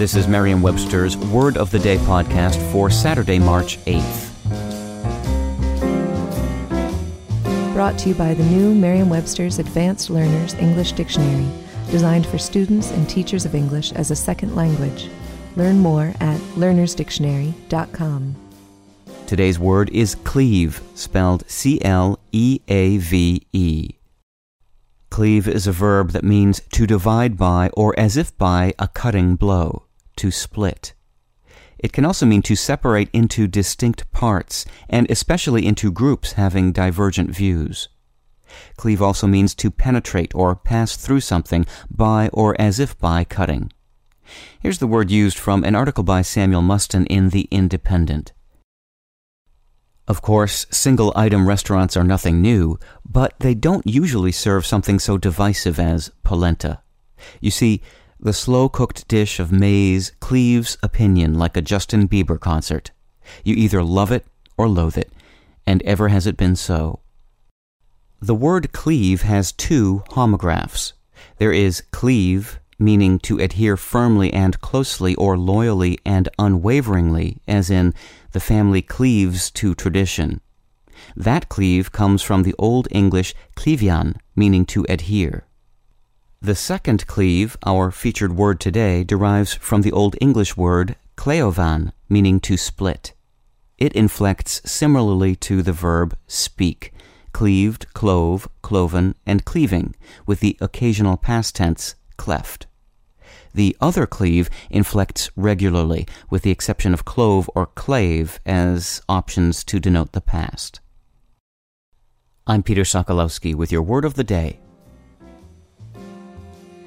This is Merriam Webster's Word of the Day podcast for Saturday, March 8th. Brought to you by the new Merriam Webster's Advanced Learners English Dictionary, designed for students and teachers of English as a second language. Learn more at learnersdictionary.com. Today's word is cleave, spelled C L E A V E. Cleave is a verb that means to divide by or as if by a cutting blow to split. It can also mean to separate into distinct parts, and especially into groups having divergent views. Cleave also means to penetrate or pass through something by or as if by cutting. Here's the word used from an article by Samuel Muston in The Independent. Of course, single item restaurants are nothing new, but they don't usually serve something so divisive as polenta. You see, the slow cooked dish of maize cleaves opinion like a Justin Bieber concert. You either love it or loathe it, and ever has it been so. The word cleave has two homographs. There is cleave, meaning to adhere firmly and closely or loyally and unwaveringly, as in, the family cleaves to tradition. That cleave comes from the Old English clifian, meaning to adhere. The second cleave, our featured word today, derives from the Old English word cleōfan, meaning to split. It inflects similarly to the verb speak, cleaved, clove, cloven, and cleaving, with the occasional past tense cleft. The other cleave inflects regularly, with the exception of clove or clave as options to denote the past. I'm Peter Sokolowski with your word of the day.